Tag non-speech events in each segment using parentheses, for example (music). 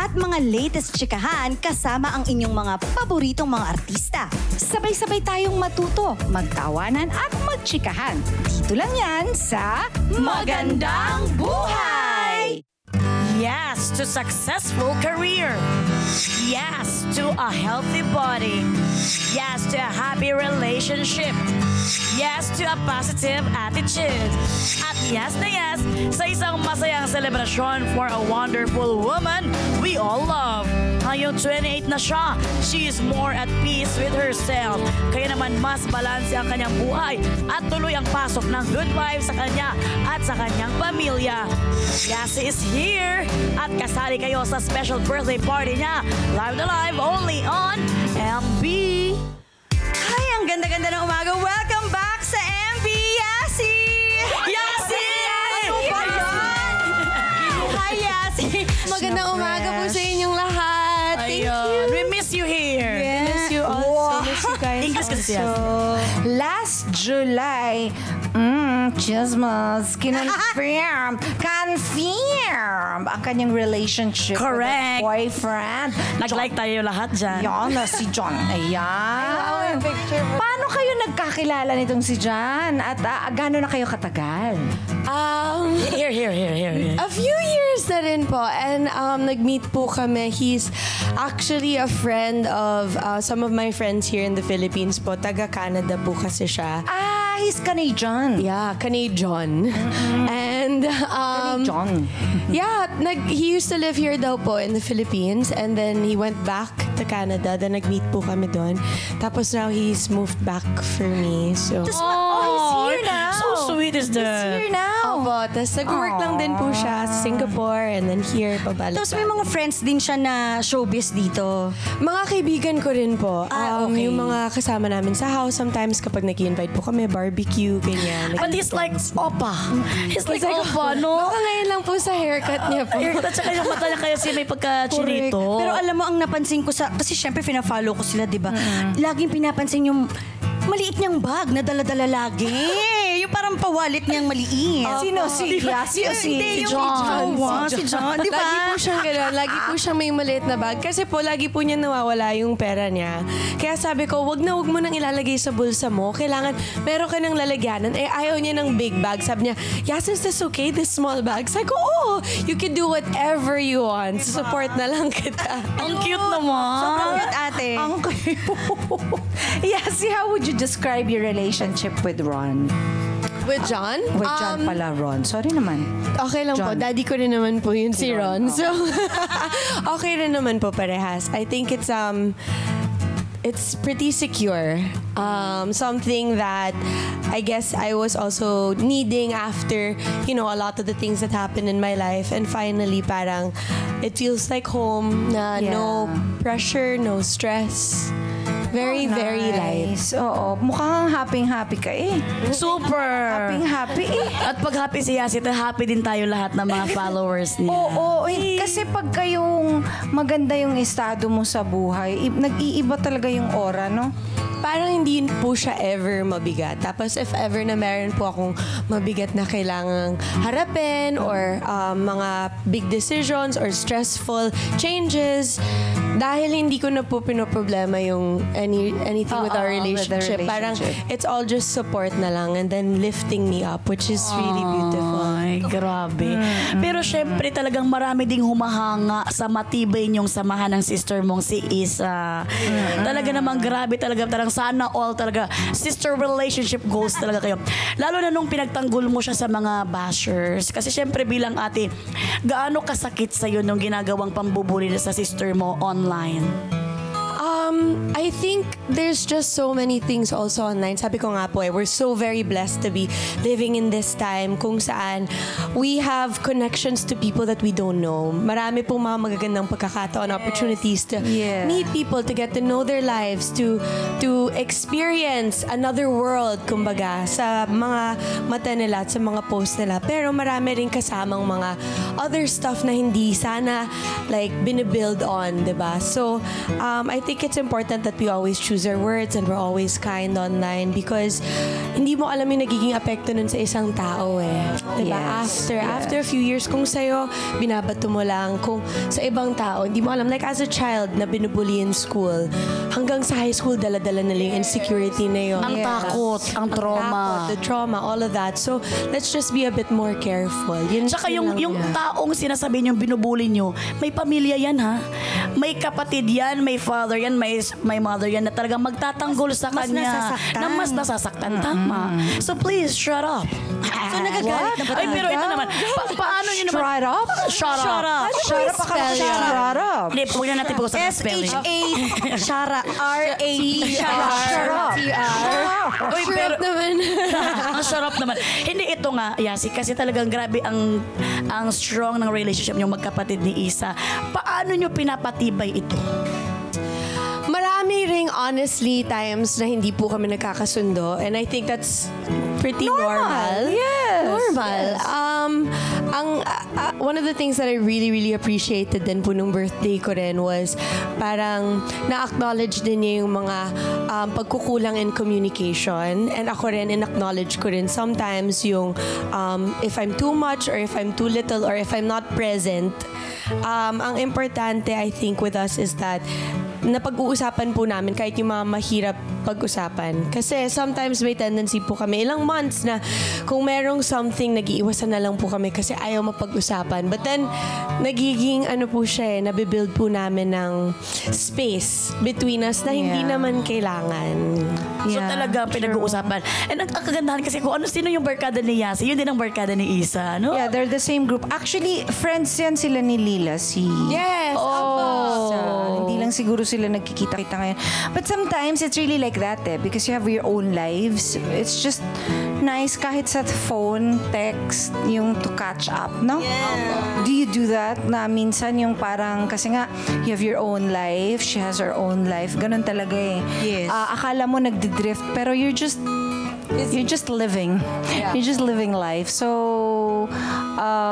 At mga latest chikahan kasama ang inyong mga paboritong mga artista. Sabay-sabay tayong matuto, magtawanan at magchikahan. Dito lang yan sa Magandang Buhay! Yes to successful career. Yes to a healthy body. Yes to a happy relationship. Yes to a positive attitude. At yes na yes sa isang masayang selebrasyon for a wonderful woman we all love. Ngayong 28 na siya, she is more at peace with herself. Kaya naman mas balanse ang kanyang buhay at tuloy ang pasok ng good vibes sa kanya at sa kanyang pamilya. Yasi is here at kasali kayo sa special birthday party niya. Live na live only on MB. Hi, ang ganda-ganda ng umaga. Welcome back sa MV Yasi! Yasi! Ano ba yan? Hi, Yasi! Magandang umaga po sa inyong lahat. Thank you. We miss you here. Miss you also. (laughs) Miss you guys English kasi. Last July, mm, chismas, kinonfirm, (laughs) confirm ang kanyang relationship Correct. with boyfriend. Nag-like tayo lahat dyan. Yan na si John. Ayan. picture. Paano kayo nagkakilala nitong si John? At uh, gano'n na kayo katagal? Um, Here, here, here, here. here. a few years na rin po. And um, nag-meet po kami. He's actually a friend of uh, some of my friends here in the Philippines po. Taga-Canada po kasi siya. Ah, he's Canadian. Yeah, Canadian. And um, John. (laughs) Yeah, nag, he used to live here daw po in the Philippines and then he went back to Canada. Then nag-meet po kami doon. Tapos now he's moved back for me. So, Oh, he's here now. So sweet is He's that. here now. Tapos nag-work lang din po siya sa Singapore and then here, pabalik. Tapos may mga friends din siya na showbiz dito. Mga kaibigan ko rin po. Ah, Um, okay. Yung mga kasama namin sa house, sometimes kapag nag-invite po kami, barbecue, ganyan. But he's like Opa. He's like Opa, no? Baka ngayon lang po sa haircut niya po. Haircut at saka yung mata niya kaya siya may pagka-chinito. Pero alam mo, ang napansin ko sa... Kasi syempre, fina-follow ko sila, di ba? Laging pinapansin yung maliit niyang bag na dala-dala lagi. Yung parang pawalit niyang maliit. Sino? Si Yasi o si, Hindi, si yung John? jowa, si John, di ba? Lagi po siyang gano'n. Lagi po (laughs) siyang may maliit na bag. Kasi po, lagi po niya nawawala yung pera niya. Kaya sabi ko, wag na wag mo nang ilalagay sa bulsa mo. Kailangan, meron ka ng lalagyanan. Eh, ayaw niya ng big bag. Sabi niya, yes, is this okay? This small bag? Sabi ko, oo. You can do whatever you want. Support na lang kita. Ang cute naman. Sobrang cute, ate. Ang (laughs) Yasi, how would you describe your relationship with Ron? With John? With John Um, pala, Ron. Sorry naman. Okay lang po. John. Daddy ko rin naman po yun si Ron, Ron. So, (laughs) okay rin naman po parehas. I think it's, um, it's pretty secure. Um, something that I guess I was also needing after, you know, a lot of the things that happened in my life. And finally, parang, it feels like home na no Yeah. pressure, no stress. Very, very light. Nice. Oo. Mukhang happy-happy ka eh. Super. Happy-happy eh. At pag happy si Yasi, happy din tayo lahat ng mga followers niya. Oo, eh, kasi pag kayong maganda yung estado mo sa buhay, i- nag-iiba talaga yung aura, no? parang hindi po siya ever mabigat. Tapos if ever na meron po akong mabigat na kailangang harapin or um, mga big decisions or stressful changes, dahil hindi ko na po pinoproblema yung any, anything with our Oo, with relationship, parang relationship. it's all just support na lang and then lifting me up, which is really beautiful. Ay, grabe. Pero syempre talagang marami ding humahanga sa matibay niyong samahan ng sister mong si Isa. Talaga namang grabe talaga. Talagang sana all talaga. Sister relationship goals talaga kayo. Lalo na nung pinagtanggol mo siya sa mga bashers. Kasi syempre bilang ate, gaano kasakit sa'yo nung ginagawang pambubuli sa sister mo online? I think there's just so many things also online. Sabi ko nga po eh, we're so very blessed to be living in this time kung saan we have connections to people that we don't know. Marami pong mga magagandang pagkakataon, opportunities to Yeah. meet people, to get to know their lives, to to experience another world, kumbaga, sa mga mata nila at sa mga posts nila. Pero marami rin kasamang mga other stuff na hindi sana like binibuild on, 'di ba? So, um, I think it's important that we always choose our words and we're always kind online because hindi mo alam yung nagiging apekto nun sa isang tao eh. 'Di ba? Yes, After after a few years kung sa'yo, binabato mo lang. Kung sa ibang tao, hindi mo alam. Like as a child na binubuli in school, hanggang sa high school, dala-dala na lang yung insecurity na yun. Ang takot, ang trauma. Takot, the trauma, all of that. So, let's just be a bit more careful. Yun, Tsaka yun yung, yung yun. taong sinasabi niyong binubuli niyo, may pamilya yan ha. May kapatid yan, may father yan, may, may mother yan na talagang magtatanggol sa Mas kanya. nasasaktan. Na mas nasasaktan. Tama. So please, shut up. So nagagalit na ba Ay, pero ito naman, pa- paano niyo naman? Shut up? Shut up. Shut up. Shut up, shut up. Hindi, huwag na natin pag-usapan ng spelling. S-H-A, Shara, R-A-T, Shara. Shut up. Uy, pero, naman. (laughs) ang sarap naman. Hindi ito nga, Yasi, kasi talagang grabe ang ang strong ng relationship niyo magkapatid ni Isa. Paano niyo pinapatibay ito? Honestly times na hindi po kami nagkakasundo and I think that's pretty normal. Yes. Normal. Um, ang uh, uh, one of the things that I really really appreciated din po nung birthday ko rin was parang na-acknowledge din niya yung mga um, pagkukulang in communication and ako rin in-acknowledge ko rin sometimes yung um, if I'm too much or if I'm too little or if I'm not present um, ang importante I think with us is that napag-uusapan po namin kahit yung mga mahirap pag-usapan. Kasi sometimes may tendency po kami ilang months na kung merong something, nag-iiwasan na lang po kami kasi ayaw mapag-usapan. But then, nagiging ano po siya eh, nabibuild po namin ng space between us na hindi Yeah. naman kailangan. So Yeah, talaga pinag-uusapan. And ang, ang kagandahan kasi kung ano sino yung barkada ni Yasi, yun din ang barkada ni Isa, no? Yeah, they're the same group. Actually, friends yan sila ni Lila, si... Yes! Hindi lang siguro sila nagkikita-kita ngayon. But sometimes, it's really like that eh. Because you have your own lives. It's just nice kahit sa phone, text, yung to catch up, no? Do you do that? Na minsan yung parang, kasi nga, you have your own life, she has her own life. Ganun talaga eh. Yes. Ah, akala mo nagdi-drift, pero you're just you're just living. You're just living life. So,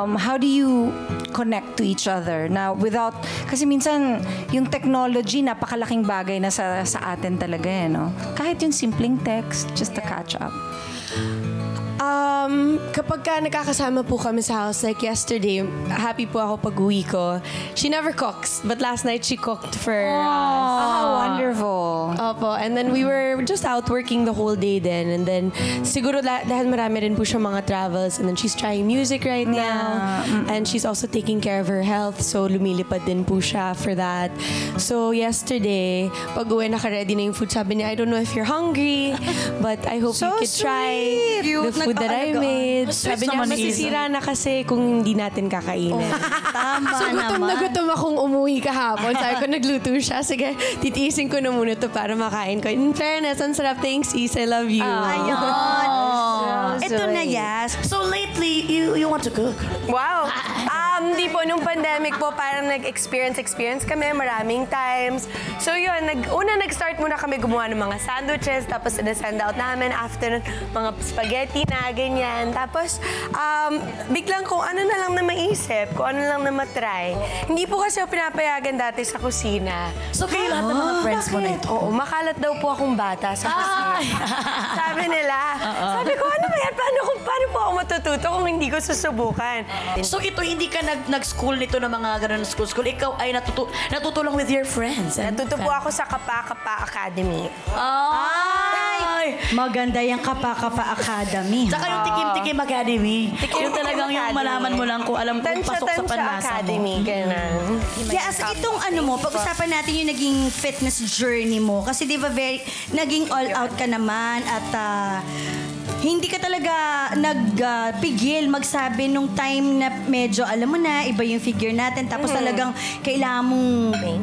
um, how do you connect to each other now without kasi minsan yung technology napakalaking bagay na sa sa atin talaga eh, no? Kahit yung simpleng text just to catch up. Um, kapag ka nakakasama po kami sa house, like yesterday, happy po ako pag uwi ko. She never cooks, but last night she cooked for us. Oh, wonderful. Opo, and then we were just out working the whole day then. And then, siguro da- dahil marami rin po siya mga travels. And then she's trying music right now. And she's also taking care of her health. So, lumilipad din po siya for that. So, yesterday, pag uwi naka-ready na yung food, sabi niya, I don't know if you're hungry, (laughs) but I hope So you could try sweet. the food that I made. Sabi niya, masisira na kasi kung hindi natin kakainin. Tama So, gutom na naman. gutom akong umuwi kahapon. Sabi ko, nagluto siya. Sige, titiisin ko na muna to para makain ko. In fairness, ang sarap. Thanks, Is. I love you. Ayun. Ito na, Yas. So lately, you you want to cook? Wow! Um, di po, nung pandemic po, parang nag-experience-experience kami maraming times. So yun, nag, una nag-start muna kami gumawa ng mga sandwiches, tapos na-send out namin after mga spaghetti na, ganyan. Tapos, um, biglang kung ano na lang na maisip, kung ano lang na matry. Hindi po kasi ako pinapayagan dati sa kusina. So kayo lahat ng mga friends mo na ito? Oo, makalat daw po akong bata sa kusina. sabi nila. (laughs) Sabi ko? Paano, kung, paano po ako matututo kung hindi ko susubukan? So ito, hindi ka nag, nag-school nito ng mga ganun school-school. Ikaw ay natutu natuto lang with your friends. and Natuto po ako sa Kapa Kapa Academy. Ay! Maganda yung Kapakapa Academy. Tsaka yung Tikim-Tikim Academy. yung talagang yung Academy. malaman mo lang kung alam kung pasok sa Tansya panlasa Academy, ganun. Yes, itong ano mo, pag-usapan natin yung naging fitness journey mo. Kasi di ba very, naging all out ka naman at ah, hindi ka talaga nagpigil magsabi nung time na medyo, alam mo na, iba yung figure natin. Tapos talagang kailangan mong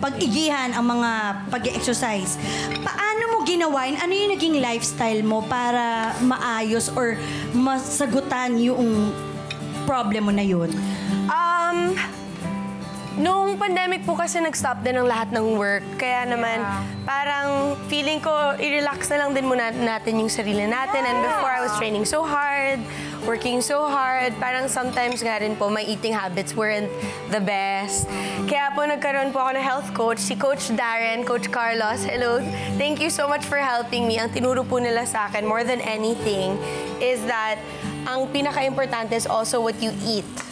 pag-igihan ang mga pag-exercise. Paano mo ginawain? Ano yung naging lifestyle mo para maayos or masagutan yung problem mo na yun? Um, nung pandemic po kasi nag-stop din ang lahat ng work. Kaya naman, parang feeling ko, i-relax na lang din muna natin yung sarili natin. And before, I was training so hard, working so hard. Parang sometimes nga rin po, my eating habits weren't the best. Kaya po nagkaroon po ako ng health coach, si Coach Darren, Coach Carlos. Hello. Thank you so much for helping me. Ang tinuro po nila sa akin, more than anything, is that ang pinaka-importante is also what you eat.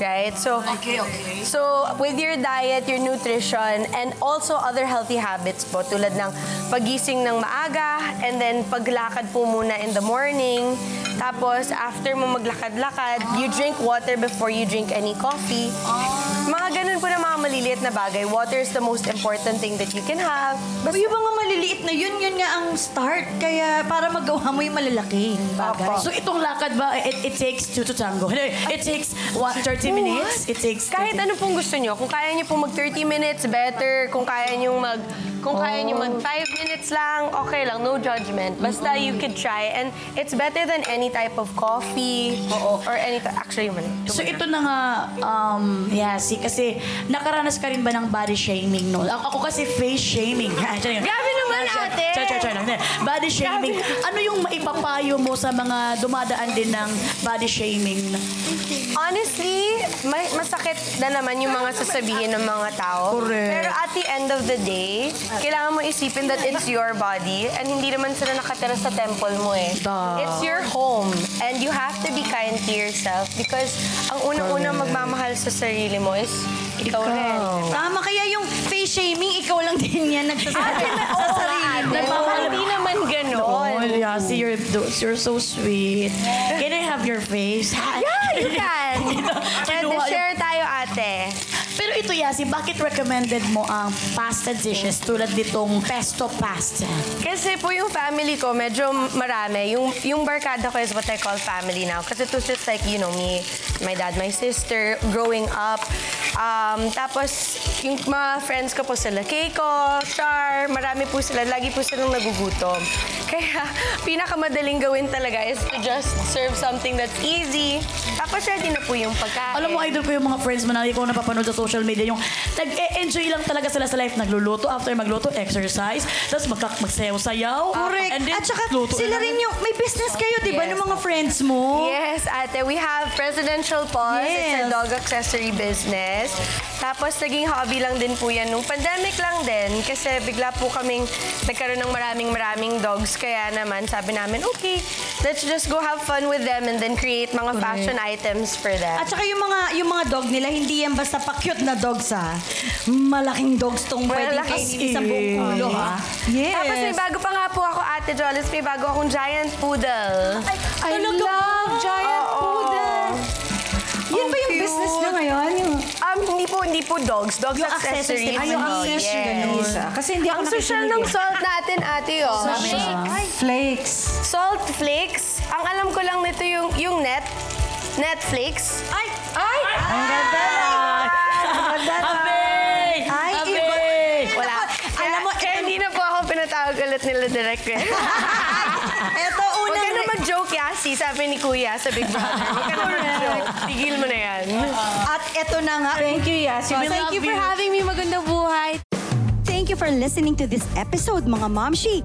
Right? So, Okay, okay. So, with your diet, your nutrition, and also other healthy habits po, tulad ng pagising ng maaga, and then paglakad po muna in the morning. Tapos, after mo maglakad-lakad, you drink water before you drink any coffee. Mga ganun po na mga maliliit na bagay. Water is the most important thing that you can have. Basta yung mga maliliit na yun, yun nga ang start. Kaya para magawa mo yung malalaki bagay. So itong lakad ba, it, it takes two to tango. It takes what, 30 minutes? It takes... Kahit 30 ano pong gusto nyo. Kung kaya nyo pong mag 30 minutes, better. Kung kaya nyo mag... Kung kaya nyo mag 5 minutes lang, okay lang. No judgment. Basta you could try. And it's better than any type of coffee. Or any... Actually, man. So ito na nga, um, Yasi, kasi nakaranas ka rin ba ng body shaming noon? Ako, ako kasi face shaming. (laughs) Grabe ate! Char, char, char lang. Body shaming. Ano yung maipapayo mo sa mga dumadaan din ng body shaming? Honestly, may, masakit na naman yung mga sasabihin ng mga tao. Correct. Pero at the end of the day, kailangan mo isipin that it's your body and hindi naman sila nakatira sa temple mo eh. Da. It's your home and you have to be kind to yourself because ang unang-unang magmamahal sa sarili mo is ikaw, rin. Tama, kaya yung face shaming, ikaw lang din yan nagsasabi sa sarili. Hindi naman ganon. Oh, Yasi, you're, you're so sweet. Can I have your face? Yeah, you can. (laughs) Yasi, bakit recommended mo ang pasta dishes tulad nitong pesto pasta? Kasi po yung family ko, medyo marami. Yung, yung barkada ko is what I call family now. Kasi it was just like, you know, me, my dad, my sister, growing up. Um, tapos, yung mga friends ko po sila, Keiko, Char, marami po sila. Lagi po silang nagugutom. (laughs) Kaya, pinakamadaling gawin talaga is to just serve something that's easy. Tapos, ready na po yung pagkain. Alam mo, idol ko yung mga friends mo na ikaw napapanood sa social media, yung nag-enjoy lang talaga sila sa life. Nagluluto, after magluto, exercise, tapos mag magsayaw-sayaw. Correct. And then, At saka, luto sila rin yung, may business kayo, di ba, Yes. ng mga friends mo? Yes, ate. We have Presidential Paws. It's a Yes. dog accessory business. Tapos, naging hobby lang din po yan. Nung pandemic lang din, kasi bigla po kaming nagkaroon ng maraming maraming dogs. Kaya naman, sabi namin, okay, let's just go have fun with them and then create mga fashion items for them. At saka yung mga yung mga dog nila, hindi yan basta pa-cute na dogs ha. Malaking dogs tong pwedeng Malakas kainin sa buong ulo ha. Yes. Tapos may bago pa nga po ako, Ate Jollis. May bago akong giant poodle. I love giant poodle. Yun ba yung. Business nyo ngayon? Yung, Um, hindi po, hindi po dogs. Dogs yung accessories. accessories. Ay, yung accessories. yes. Kasi hindi ako Ang social ng eh. salt natin, ate, oh. Flakes. Salt flakes. Ang alam ko lang nito yung yung net. Netflix. ay! Ay! Ang ganda na. Ang ganda na. Ay, iba. Wala. Alam mo, kaya hindi na po ako pinatawag ulit nila direct eh. (laughs) Eto, Huwag unang... ka na Yasi, sabi ni Kuya sa Big Brother. Huwag ka na mag-joke. Tigil mo na yan. At eto na nga. Thank you, Yasi. Thank love you for you. having me. Magandang buhay. Thank you for listening to this episode, mga Momshi.